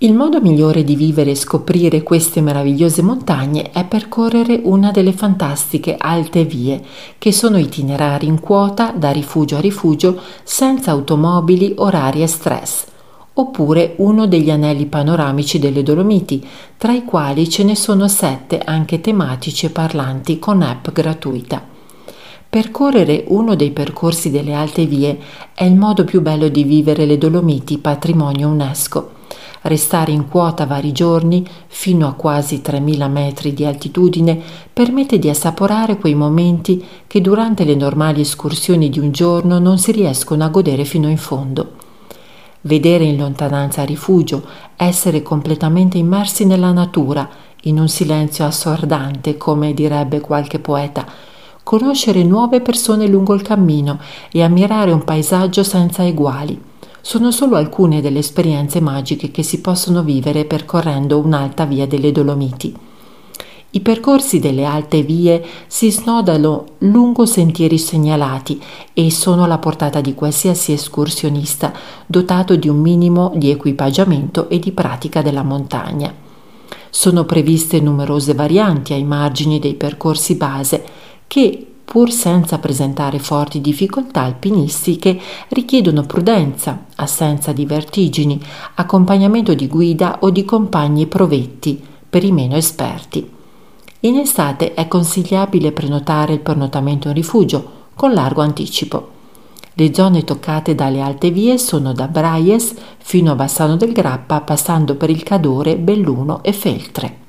Il modo migliore di vivere e scoprire queste meravigliose montagne è percorrere una delle fantastiche alte vie, che sono itinerari in quota da rifugio a rifugio senza automobili, orari e stress, oppure uno degli anelli panoramici delle Dolomiti, tra i quali ce ne sono sette anche tematici e parlanti con app gratuita. Percorrere uno dei percorsi delle alte vie è il modo più bello di vivere le Dolomiti patrimonio UNESCO Restare in quota vari giorni, fino a quasi 3.000 metri di altitudine, permette di assaporare quei momenti che durante le normali escursioni di un giorno non si riescono a godere fino in fondo. Vedere in lontananza rifugio, essere completamente immersi nella natura, in un silenzio assordante, come direbbe qualche poeta, conoscere nuove persone lungo il cammino e ammirare un paesaggio senza eguali sono solo alcune delle esperienze magiche che si possono vivere percorrendo un'alta via delle Dolomiti. I percorsi delle alte vie si snodano lungo sentieri segnalati e sono alla portata di qualsiasi escursionista dotato di un minimo di equipaggiamento e di pratica della montagna. Sono previste numerose varianti ai margini dei percorsi base che pur senza presentare forti difficoltà alpinistiche, richiedono prudenza, assenza di vertigini, accompagnamento di guida o di compagni provetti per i meno esperti. In estate è consigliabile prenotare il pernottamento in rifugio con largo anticipo. Le zone toccate dalle alte vie sono da Braies fino a Bassano del Grappa, passando per il Cadore, Belluno e Feltre.